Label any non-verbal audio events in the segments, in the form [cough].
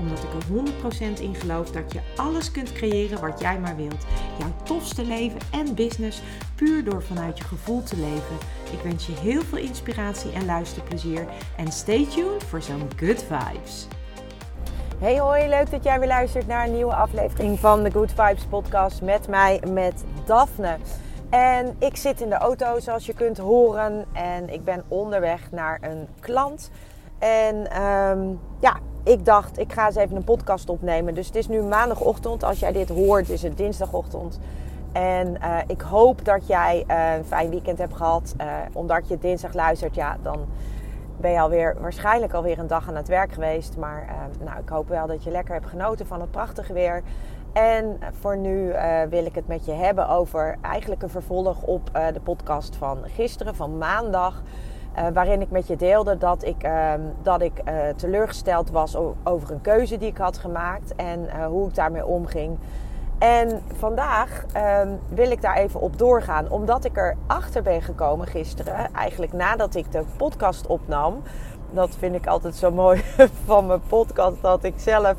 Omdat ik er 100% in geloof dat je alles kunt creëren wat jij maar wilt. Jouw tofste leven en business puur door vanuit je gevoel te leven. Ik wens je heel veel inspiratie en luisterplezier. En stay tuned voor zo'n good vibes. Hey hoi, leuk dat jij weer luistert naar een nieuwe aflevering van de Good Vibes podcast met mij, met Daphne. En ik zit in de auto zoals je kunt horen en ik ben onderweg naar een klant. En ehm, ja, ik dacht ik ga eens even een podcast opnemen. Dus het is nu maandagochtend, als jij dit hoort is het dinsdagochtend. En uh, ik hoop dat jij uh, een fijn weekend hebt gehad. Uh, omdat je dinsdag luistert, ja, dan ben je alweer, waarschijnlijk alweer een dag aan het werk geweest. Maar nou, ik hoop wel dat je lekker hebt genoten van het prachtige weer. En voor nu wil ik het met je hebben over eigenlijk een vervolg op de podcast van gisteren, van maandag. Waarin ik met je deelde dat ik, dat ik teleurgesteld was over een keuze die ik had gemaakt. En hoe ik daarmee omging. En vandaag um, wil ik daar even op doorgaan, omdat ik erachter ben gekomen gisteren, eigenlijk nadat ik de podcast opnam. Dat vind ik altijd zo mooi [laughs] van mijn podcast, dat ik zelf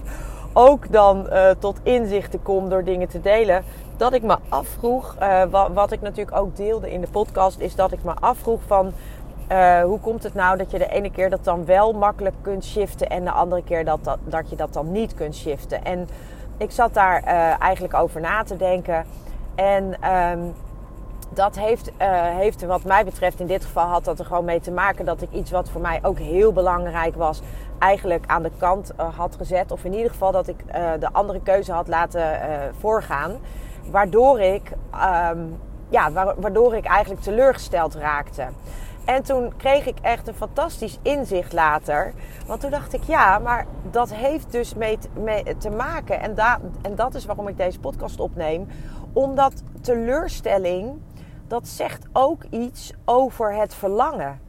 ook dan tot inzichten kom door dingen te delen. Dat ik me afvroeg, wat, wat, ik natuurlijk ook deelde in de podcast, is dat ik me afvroeg van uh, hoe komt het nou dat je de ene keer dat dan wel makkelijk kunt shiften en de andere keer dat, dat, dat je dat dan niet kunt shiften. En ik zat daar uh, eigenlijk over na te denken. En um, dat heeft, uh, heeft, wat mij betreft, in dit geval had dat er gewoon mee te maken dat ik iets wat voor mij ook heel belangrijk was, eigenlijk aan de kant had gezet. Of in ieder geval dat ik de andere keuze had laten voorgaan. Waardoor ik, um, ja, waardoor ik eigenlijk teleurgesteld raakte. En toen kreeg ik echt een fantastisch inzicht later. Want toen dacht ik, ja, maar dat heeft dus mee te, maken. En, en dat is waarom ik deze podcast opneem. Omdat teleurstelling, dat zegt ook iets over het verlangen.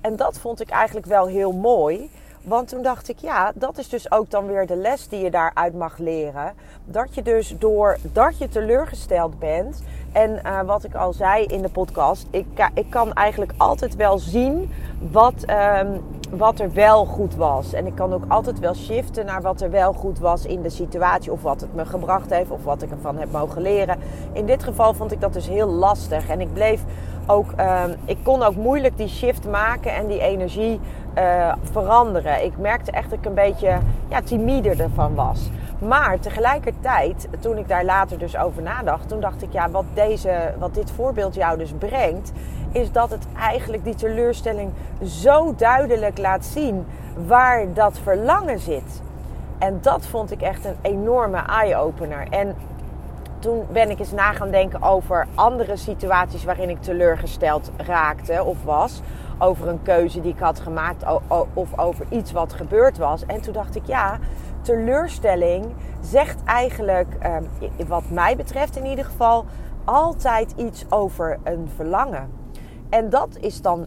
En dat vond ik eigenlijk wel heel mooi. Want toen dacht ik, ja, dat is dus ook dan weer de les die je daaruit mag leren. Dat je dus doordat je teleurgesteld bent. En uh, wat ik al zei in de podcast, ik, ik kan eigenlijk altijd wel zien wat, um, wat er wel goed was. En ik kan ook altijd wel shiften naar wat er wel goed was in de situatie. Of wat het me gebracht heeft, of wat ik ervan heb mogen leren. In dit geval vond ik dat dus heel lastig. En ik bleef ook, um, ik kon ook moeilijk die shift maken en die energie uh, veranderen. Ik merkte echt dat ik een beetje ja, timider ervan was. Maar tegelijkertijd, toen ik daar later dus over nadacht, toen dacht ik, ja, wat, deze, wat dit voorbeeld jou dus brengt, is dat het eigenlijk die teleurstelling zo duidelijk laat zien waar dat verlangen zit. En dat vond ik echt een enorme eye-opener. En toen ben ik eens na gaan denken over andere situaties waarin ik teleurgesteld raakte of was. Over een keuze die ik had gemaakt of over iets wat gebeurd was. En toen dacht ik, ja, teleurstelling zegt eigenlijk, ehm, wat mij betreft in ieder geval, altijd iets over een verlangen. En dat is dan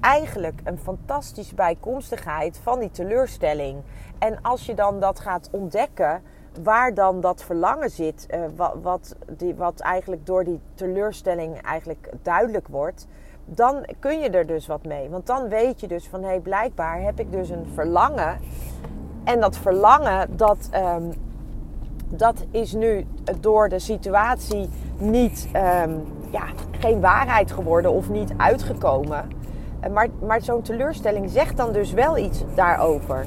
eigenlijk een fantastische bijkomstigheid van die teleurstelling. En als je dan dat gaat ontdekken, waar dan dat verlangen zit, uh, wat, wat, die, wat eigenlijk door die teleurstelling eigenlijk duidelijk wordt, dan kun je er dus wat mee. Want dan weet je dus van hé, hey, blijkbaar heb ik dus een verlangen. En dat verlangen, dat, um, dat is nu door de situatie niet, um, ja, geen waarheid geworden of niet uitgekomen. Maar, maar zo'n teleurstelling zegt dan dus wel iets daarover.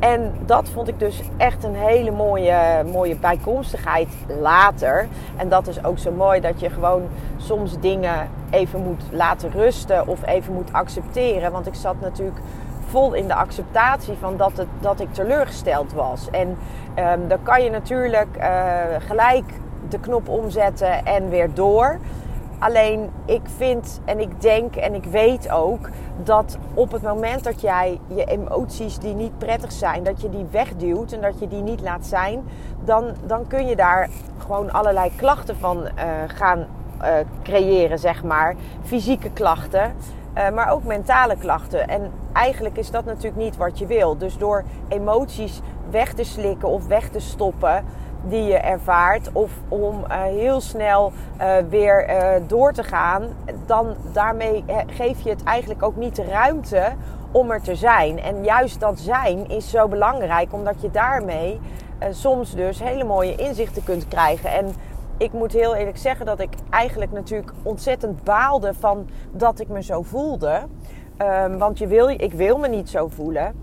En dat vond ik dus echt een hele mooie, mooie bijkomstigheid later. En dat is ook zo mooi dat je gewoon soms dingen even moet laten rusten of even moet accepteren. Want ik zat natuurlijk vol in de acceptatie van dat, het, dat ik teleurgesteld was. En um, dan kan je natuurlijk uh, gelijk de knop omzetten en weer door. Alleen ik vind en ik denk en ik weet ook dat op het moment dat jij je emoties die niet prettig zijn, dat je die wegduwt en dat je die niet laat zijn, dan, dan kun je daar gewoon allerlei klachten van uh, gaan creëren, zeg maar. Fysieke klachten. maar ook mentale klachten. En eigenlijk is dat natuurlijk niet wat je wil. Dus door emoties weg te slikken of weg te stoppen, die je ervaart. Of om uh, heel snel uh, weer uh, door te gaan. Dan daarmee geef je het eigenlijk ook niet de ruimte om er te zijn. En juist dat zijn is zo belangrijk. Omdat je daarmee soms dus hele mooie inzichten kunt krijgen. En ik moet heel eerlijk zeggen dat ik eigenlijk natuurlijk ontzettend baalde van dat ik me zo voelde. Um, want je wil, ik wil me niet zo voelen.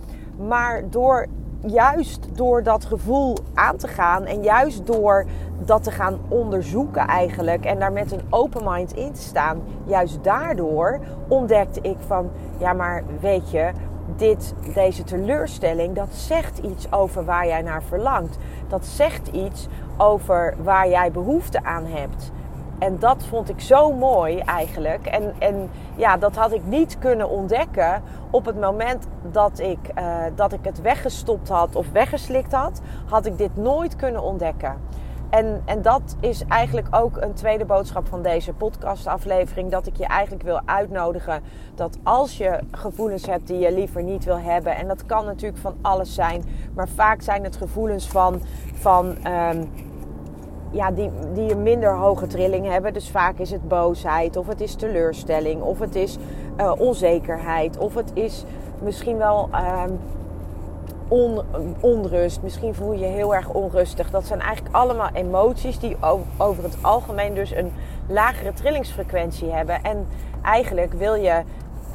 Maar door juist door dat gevoel aan te gaan en juist door dat te gaan onderzoeken eigenlijk en daar met een open mind in te staan, juist daardoor ontdekte ik van, ja maar weet je, dit, deze teleurstelling, dat zegt iets over waar jij naar verlangt. Dat zegt iets over waar jij behoefte aan hebt. En dat vond ik zo mooi eigenlijk. En, en ja, dat had ik niet kunnen ontdekken op het moment dat ik, uh, dat ik het weggestopt had of weggeslikt had. Had ik dit nooit kunnen ontdekken. En, en dat is eigenlijk ook een tweede boodschap van deze podcastaflevering. Dat ik je eigenlijk wil uitnodigen dat als je gevoelens hebt die je liever niet wil hebben. En dat kan natuurlijk van alles zijn. Maar vaak zijn het gevoelens van, van um, ja, die, die een minder hoge trilling hebben. Dus vaak is het boosheid, of het is teleurstelling, of het is uh, onzekerheid, of het is misschien wel uh, on, onrust. Misschien voel je je heel erg onrustig. Dat zijn eigenlijk allemaal emoties die over het algemeen dus een lagere trillingsfrequentie hebben. En eigenlijk wil je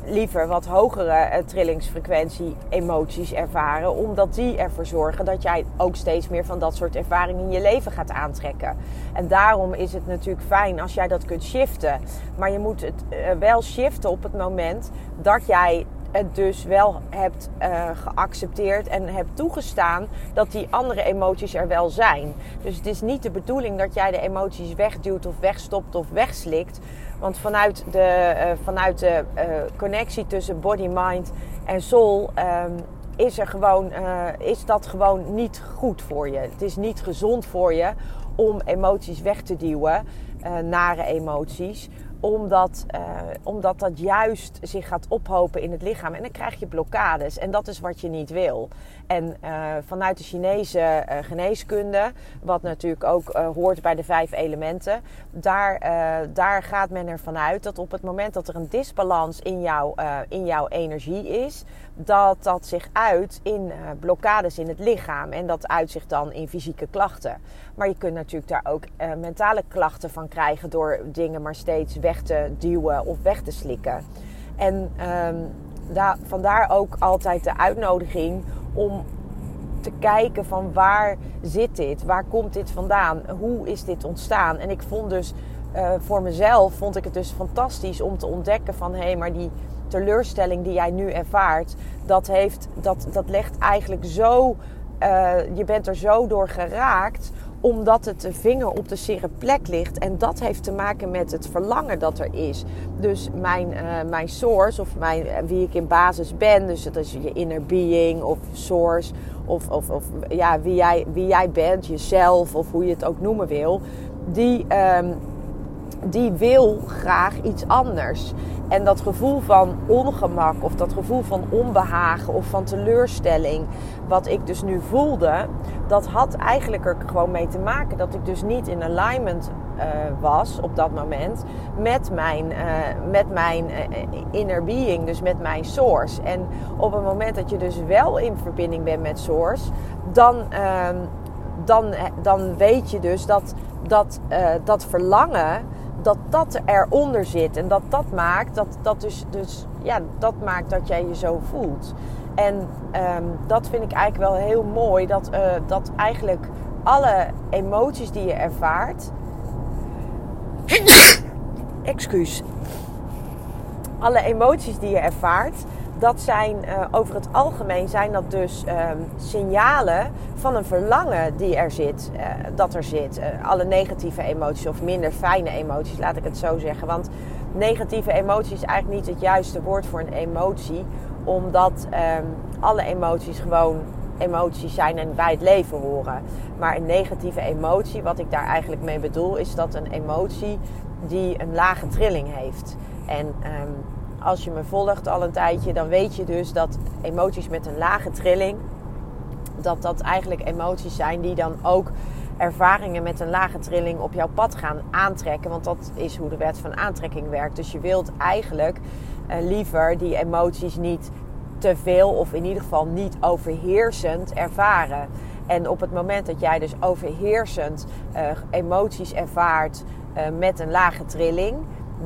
liever wat hogere eh, trillingsfrequentie emoties ervaren. Omdat die ervoor zorgen dat jij ook steeds meer van dat soort ervaringen in je leven gaat aantrekken. En daarom is het natuurlijk fijn als jij dat kunt shiften. Maar je moet het eh, wel shiften op het moment dat jij het dus wel hebt uh, geaccepteerd en hebt toegestaan dat die andere emoties er wel zijn. Dus het is niet de bedoeling dat jij de emoties wegduwt of wegstopt of wegslikt. Want vanuit de, uh, vanuit de uh, connectie tussen body, mind en soul um, is, er gewoon, is dat gewoon niet goed voor je. Het is niet gezond voor je om emoties weg te duwen, nare emoties omdat, uh, omdat dat juist zich gaat ophopen in het lichaam. En dan krijg je blokkades. En dat is wat je niet wil. En uh, vanuit de Chinese uh, geneeskunde, wat natuurlijk ook hoort bij de vijf elementen, daar, daar gaat men ervan uit dat op het moment dat er een disbalans in, jou, in jouw energie is, dat dat zich uit in blokkades in het lichaam. En dat uitzicht dan in fysieke klachten. Maar je kunt natuurlijk daar ook mentale klachten van krijgen door dingen maar steeds weg te duwen of weg te slikken. En daar, vandaar ook altijd de uitnodiging om te kijken van waar zit dit? Waar komt dit vandaan? Hoe is dit ontstaan? En ik vond dus uh, voor mezelf vond ik het dus fantastisch om te ontdekken van hé, hey, maar die teleurstelling die jij nu ervaart, dat, heeft, dat, dat legt eigenlijk zo. Uh, je bent er zo door geraakt omdat het de vinger op de zere plek ligt. En dat heeft te maken met het verlangen dat er is. Dus mijn, uh, mijn source, of mijn, eh, wie ik in basis ben, dus dat is je inner being of source, of, of, of ja, wie, jij, wie jij bent, jezelf, of hoe je het ook noemen wil, die, um, die wil graag iets anders. En dat gevoel van ongemak of dat gevoel van onbehagen of van teleurstelling, wat ik dus nu voelde, dat had eigenlijk er gewoon mee te maken dat ik dus niet in alignment uh, was op dat moment met mijn, uh, met mijn uh, inner being, dus met mijn source. En op het moment dat je dus wel in verbinding bent met source, dan, ehm, dan, dan weet je dus dat dat, dat verlangen dat dat eronder zit. En dat dat maakt dat, dat dus, dus ja, dat maakt dat jij je zo voelt. En um, dat vind ik eigenlijk wel heel mooi. Dat, uh, dat eigenlijk alle emoties die je ervaart. Excuus. Alle emoties die je ervaart, dat zijn uh, over het algemeen zijn dat dus um, signalen van een verlangen die er zit, uh, dat er zit. Uh, alle negatieve emoties of minder fijne emoties, laat ik het zo zeggen. Want negatieve emotie is eigenlijk niet het juiste woord voor een emotie, omdat um, alle emoties gewoon emoties zijn en bij het leven horen. Maar een negatieve emotie, wat ik daar eigenlijk mee bedoel, is dat een emotie die een lage trilling heeft. En ehm, als je me volgt al een tijdje, dan weet je dus dat emoties met een lage trilling, dat dat eigenlijk emoties zijn die dan ook ervaringen met een lage trilling op jouw pad gaan aantrekken. Want dat is hoe de wet van aantrekking werkt. Dus je wilt eigenlijk uh, liever die emoties niet te veel of in ieder geval niet overheersend ervaren. En op het moment dat jij dus overheersend uh, emoties ervaart uh, met een lage trilling,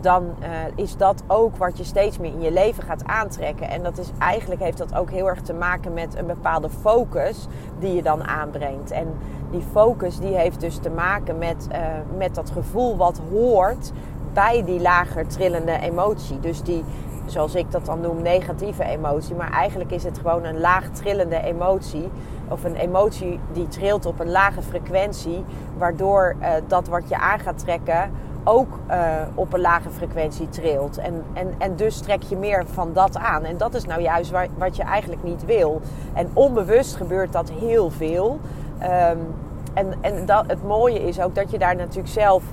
dan uh, is dat ook wat je steeds meer in je leven gaat aantrekken. En dat is eigenlijk heeft dat ook heel erg te maken met een bepaalde focus die je dan aanbrengt. En die focus die heeft dus te maken met, uh, met dat gevoel wat hoort bij die lager trillende emotie. Dus die, zoals ik dat dan noem, negatieve emotie. Maar eigenlijk is het gewoon een laag trillende emotie. Of een emotie die trilt op een lage frequentie. Waardoor uh, dat wat je aan gaat trekken ook uh, op een lage frequentie trilt. En, en, en dus trek je meer van dat aan. En dat is nou juist waar, wat je eigenlijk niet wil. En onbewust gebeurt dat heel veel. Um, en en dat, het mooie is ook dat je daar natuurlijk zelf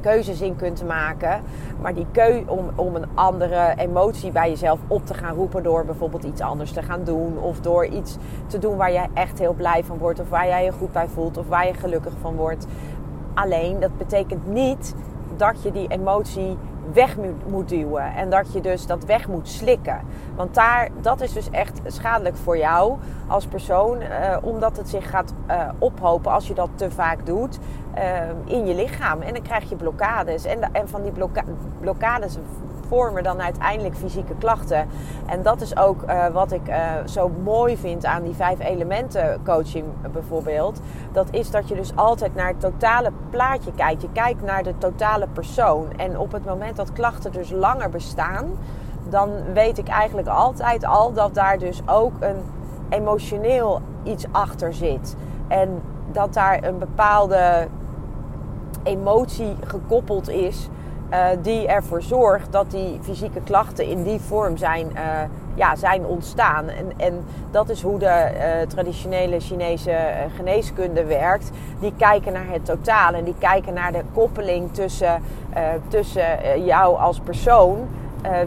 keuzes in kunt maken. Maar die keu om, om een andere emotie bij jezelf op te gaan roepen door bijvoorbeeld iets anders te gaan doen. Of door iets te doen waar jij echt heel blij van wordt. Of waar jij je goed bij voelt. Of waar je gelukkig van wordt. Alleen dat betekent niet dat je die emotie weg moet duwen. En dat je dus dat weg moet slikken. Want daar, dat is dus echt schadelijk voor jou als persoon. Uh, omdat het zich gaat uh, ophopen als je dat te vaak doet uh, in je lichaam. En dan krijg je blokkades. En, en van die blokka blokkades vormen dan uiteindelijk fysieke klachten. En dat is ook uh, wat ik uh, zo mooi vind aan die vijf elementen coaching bijvoorbeeld. Dat is dat je dus altijd naar het totale plaatje kijkt. Je kijkt naar de totale persoon. En op het moment dat klachten dus langer bestaan, dan weet ik eigenlijk altijd al dat daar dus ook een emotioneel iets achter zit. En dat daar een bepaalde emotie gekoppeld is uh, die ervoor zorgt dat die fysieke klachten in die vorm zijn, uh, ja, zijn ontstaan. En, en dat is hoe de uh, traditionele Chinese geneeskunde werkt. Die kijken naar het totaal en die kijken naar de koppeling tussen, tussen jou als persoon.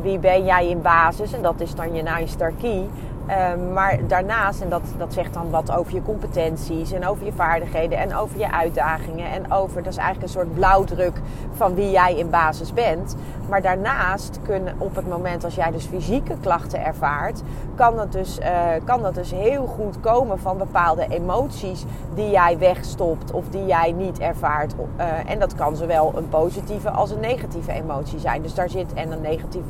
wie ben jij in basis? En dat is dan je Naistarkie. Um, maar daarnaast, en dat, dat zegt dan wat over je competenties en over je vaardigheden en over je uitdagingen en over, dat is eigenlijk een soort blauwdruk van wie jij in basis bent. Maar daarnaast kunnen op het moment als jij dus fysieke klachten ervaart, kan dat dus, uh, kan dat dus heel goed komen van bepaalde emoties die jij wegstopt of die jij niet ervaart. Uh, en dat kan zowel een positieve als een negatieve emotie zijn. Dus daar zit en een negatief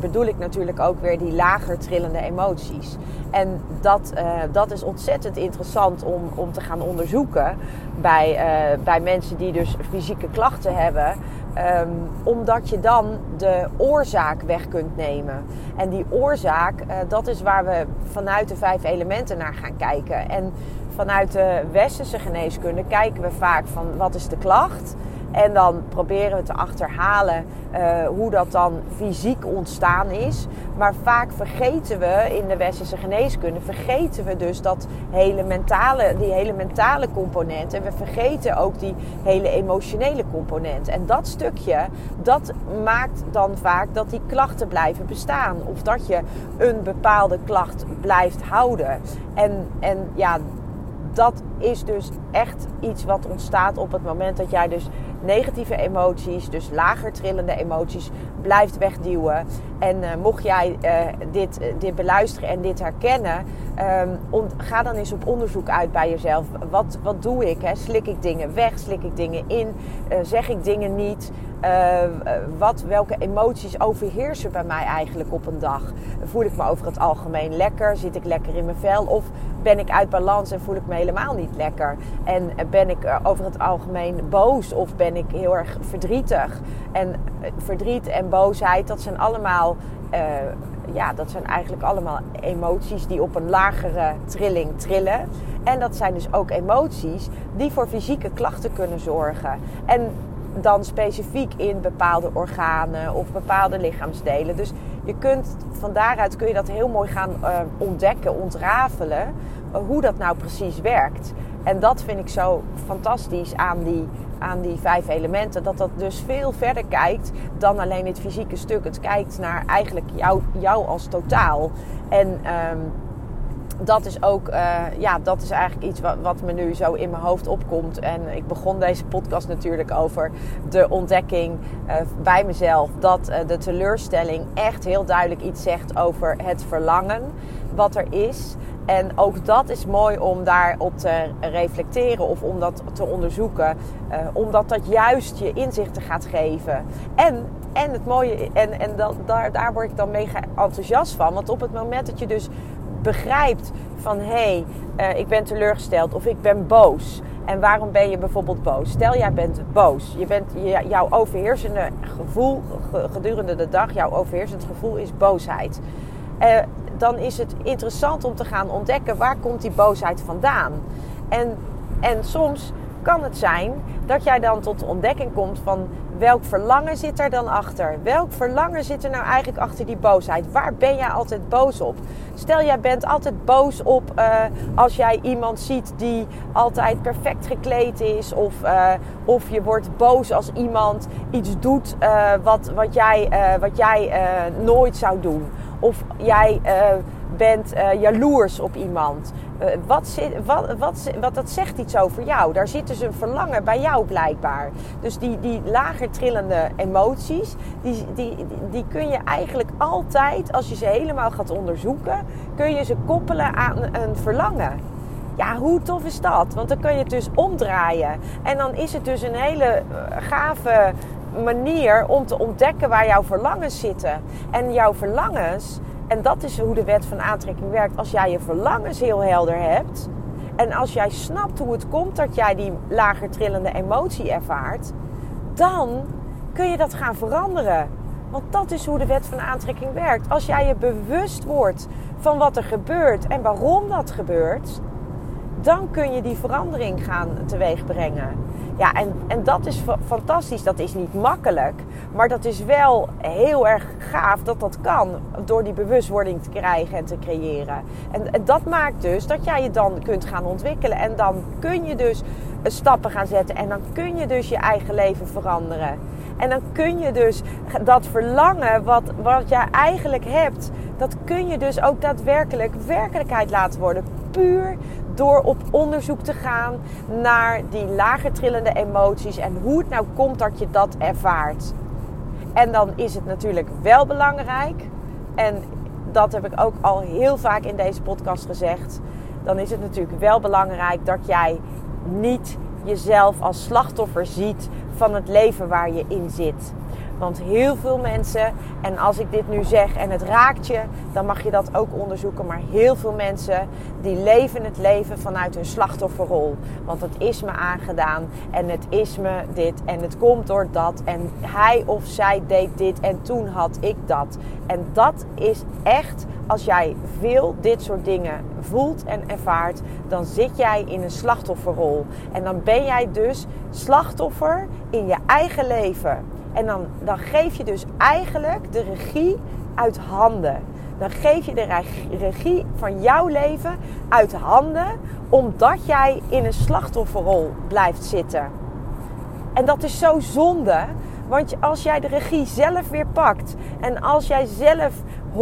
bedoel ik natuurlijk ook weer die lager trillende emoties. En dat, uh, dat is ontzettend interessant om, om te gaan onderzoeken bij, uh, bij mensen die dus fysieke klachten hebben. Um, omdat je dan de oorzaak weg kunt nemen. En die oorzaak, uh, dat is waar we vanuit de vijf elementen naar gaan kijken. En vanuit de westerse geneeskunde kijken we vaak van wat is de klacht en dan proberen we te achterhalen uh, hoe dat dan fysiek ontstaan is. Maar vaak vergeten we in de westerse geneeskunde, vergeten we dus dat hele mentale, die hele mentale component. En we vergeten ook die hele emotionele component. En dat stukje, dat maakt dan vaak dat die klachten blijven bestaan. Of dat je een bepaalde klacht blijft houden. En, en ja, dat is dus echt iets wat ontstaat op het moment dat jij dus negatieve emoties, dus lager trillende emoties, blijft wegduwen. En uh, mocht jij uh, dit, dit beluisteren en dit herkennen, ont, ga dan eens op onderzoek uit bij jezelf. Wat, wat doe ik? Hè? Slik ik dingen weg? Slik ik dingen in? Zeg ik dingen niet? wat, welke emoties overheersen bij mij eigenlijk op een dag? Voel ik me over het algemeen lekker? Zit ik lekker in mijn vel? Of ben ik uit balans en voel ik me helemaal niet lekker? En ben ik over het algemeen boos? Of ben ik heel erg verdrietig? En verdriet en boosheid, dat zijn allemaal, uh, ja, dat zijn eigenlijk allemaal emoties die op een lagere trilling trillen. En dat zijn dus ook emoties die voor fysieke klachten kunnen zorgen. En dan specifiek in bepaalde organen of bepaalde lichaamsdelen. Dus je kunt van daaruit kun je dat heel mooi gaan uh, ontdekken, ontrafelen. Hoe dat nou precies werkt. En dat vind ik zo fantastisch aan die, aan die vijf elementen. Dat dat dus veel verder kijkt dan alleen het fysieke stuk. Het kijkt naar eigenlijk jou, jou als totaal. En ehm, dat is ook, uh, ja, dat is eigenlijk iets wat, wat, me nu zo in mijn hoofd opkomt. En ik begon deze podcast natuurlijk over de ontdekking uh, bij mezelf dat uh, de teleurstelling echt heel duidelijk iets zegt over het verlangen wat er is. En ook dat is mooi om daarop te reflecteren of om dat te onderzoeken. Uh, omdat dat juist je inzichten gaat geven. En, en het mooie, en, en dat, daar, daar word ik dan mega enthousiast van. Want op het moment dat je dus begrijpt van hé, hey, uh, ik ben teleurgesteld of ik ben boos. En waarom ben je bijvoorbeeld boos? Stel, jij bent boos. Je bent, jouw overheersende gevoel gedurende de dag, jouw overheersend gevoel is boosheid. Uh, dan is het interessant om te gaan ontdekken waar komt die boosheid vandaan. En, en soms kan het zijn dat jij dan tot de ontdekking komt van welk verlangen zit er dan achter? Welk verlangen zit er nou eigenlijk achter die boosheid? Waar ben jij altijd boos op? Stel, jij bent altijd boos op uh, als jij iemand ziet die altijd perfect gekleed is. Of, uh, of je wordt boos als iemand iets doet uh, wat, wat jij, wat jij nooit zou doen. Of jij bent jaloers op iemand. wat, zit, wat, wat, wat, dat zegt iets over jou. Daar zit dus een verlangen bij jou blijkbaar. Dus die, die lager trillende emoties, die, die, die kun je eigenlijk altijd, als je ze helemaal gaat onderzoeken, kun je ze koppelen aan een verlangen. Ja, hoe tof is dat? Want dan kun je het dus omdraaien. En dan is het dus een hele gave manier om te ontdekken waar jouw verlangens zitten. En jouw verlangens, en dat is hoe de wet van aantrekking werkt. Als jij je verlangens heel helder hebt. En als jij snapt hoe het komt dat jij die lager trillende emotie ervaart. Dan kun je dat gaan veranderen. Want dat is hoe de wet van aantrekking werkt. Als jij je bewust wordt van wat er gebeurt en waarom dat gebeurt, dan kun je die verandering gaan teweegbrengen. Ja, en, en dat is fantastisch. Dat is niet makkelijk, maar dat is wel heel erg gaaf dat dat kan door die bewustwording te krijgen en te creëren. En, en dat maakt dus dat jij je dan kunt gaan ontwikkelen en dan kun je dus stappen gaan zetten en dan kun je dus je eigen leven veranderen. En dan kun je dus dat verlangen wat, wat jij eigenlijk hebt, dat kun je dus ook daadwerkelijk werkelijkheid laten worden. Puur door op onderzoek te gaan naar die lager trillende emoties en hoe het nou komt dat je dat ervaart. En dan is het natuurlijk wel belangrijk, en dat heb ik ook al heel vaak in deze podcast gezegd. Dan is het natuurlijk wel belangrijk dat jij niet jezelf als slachtoffer ziet van het leven waar je in zit. Want heel veel mensen, en als ik dit nu zeg en het raakt je, dan mag je dat ook onderzoeken. Maar heel veel mensen die leven het leven vanuit hun slachtofferrol. Want het is me aangedaan en het is me dit en het komt door dat. En hij of zij deed dit en toen had ik dat. En dat is echt, als jij veel dit soort dingen voelt en ervaart, dan zit jij in een slachtofferrol. En dan ben jij dus slachtoffer in je eigen leven. En dan, dan geef je dus eigenlijk de regie uit handen. Dan geef je de regie van jouw leven uit handen, omdat jij in een slachtofferrol blijft zitten. En dat is zo zonde, want als jij de regie zelf weer pakt en als jij zelf 100%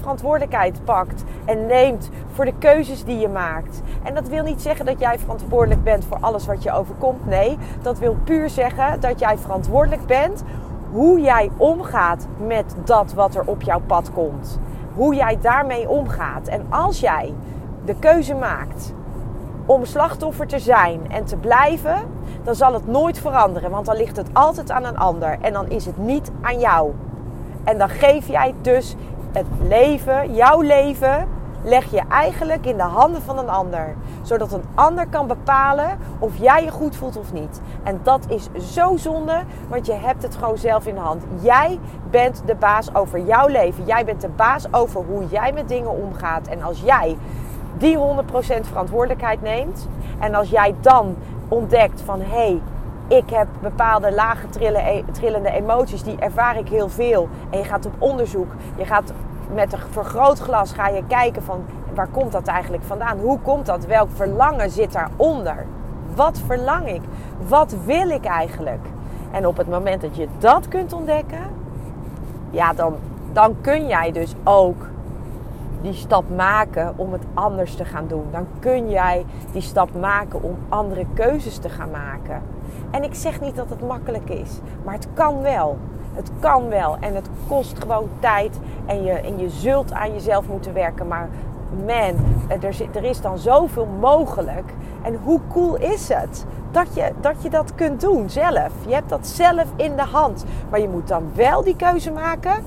verantwoordelijkheid pakt en neemt voor de keuzes die je maakt. En dat wil niet zeggen dat jij verantwoordelijk bent voor alles wat je overkomt. Nee, dat wil puur zeggen dat jij verantwoordelijk bent hoe jij omgaat met dat wat er op jouw pad komt. Hoe jij daarmee omgaat. En als jij de keuze maakt om slachtoffer te zijn en te blijven, dan zal het nooit veranderen. Want dan ligt het altijd aan een ander en dan is het niet aan jou. En dan geef jij dus het leven, jouw leven, leg je eigenlijk in de handen van een ander. Zodat een ander kan bepalen of jij je goed voelt of niet. En dat is zo zonde, want je hebt het gewoon zelf in de hand. Jij bent de baas over jouw leven. Jij bent de baas over hoe jij met dingen omgaat. En als jij die 100% verantwoordelijkheid neemt. En als jij dan ontdekt van hé, hey, ik heb bepaalde lage e-, trillende emoties, die ervaar ik heel veel. En je gaat op onderzoek, je gaat met een vergrootglas ga je kijken van waar komt dat eigenlijk vandaan? Hoe komt dat? Welk verlangen zit daaronder? Wat verlang ik? Wat wil ik eigenlijk? En op het moment dat je dat kunt ontdekken, ja, dan, dan kun jij dus ook die stap maken om het anders te gaan doen. Dan kun jij die stap maken om andere keuzes te gaan maken. En ik zeg niet dat het makkelijk is, maar het kan wel. Het kan wel en het kost gewoon tijd en je, en je zult aan jezelf moeten werken. Maar man, er, zit, er is dan zoveel mogelijk. En hoe cool is het dat je, dat je dat kunt doen zelf? Je hebt dat zelf in de hand. Maar je moet dan wel die keuze maken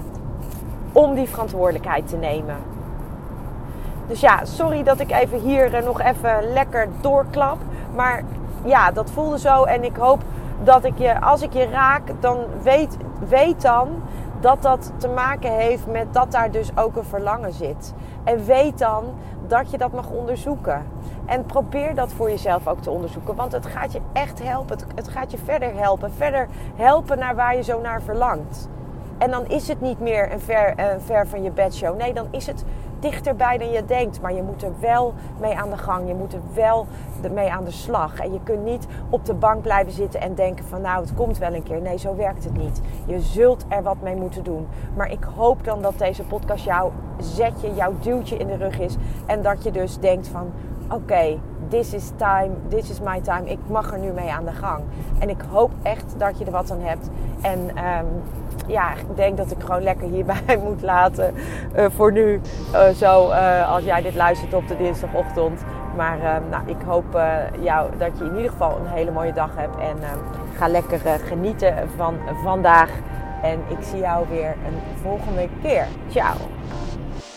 om die verantwoordelijkheid te nemen. Dus ja, sorry dat ik even hier eh, nog even lekker doorklap. Maar ja, dat voelde zo. En ik hoop dat ik je, als ik je raak, dan weet, weet dan dat dat te maken heeft met dat daar dus ook een verlangen zit. En weet dan dat je dat mag onderzoeken. En probeer dat voor jezelf ook te onderzoeken. Want het gaat je echt helpen. Het, gaat je verder helpen. Verder helpen naar waar je zo naar verlangt. En dan is het niet meer een ver, een ver van je bedshow. Nee, dan is het dichterbij dan je denkt. Maar je moet er wel mee aan de gang. Je moet er wel mee aan de slag. En je kunt niet op de bank blijven zitten en denken van nou het komt wel een keer. Nee, zo werkt het niet. Je zult er wat mee moeten doen. Maar ik hoop dan dat deze podcast jouw zetje, jouw duwtje in de rug is. En dat je dus denkt van oké, this is time, this is my time. Ik mag er nu mee aan de gang. En ik hoop echt dat je er wat aan hebt. En um, ja, ik denk dat ik gewoon lekker hierbij [laughs] moet laten uh, voor nu. Uh, zo uh, als jij dit luistert op de dinsdagochtend. Maar nou, ik hoop jou, dat je in ieder geval een hele mooie dag hebt. En ga lekker genieten van vandaag. En ik zie jou weer een volgende keer. Ciao.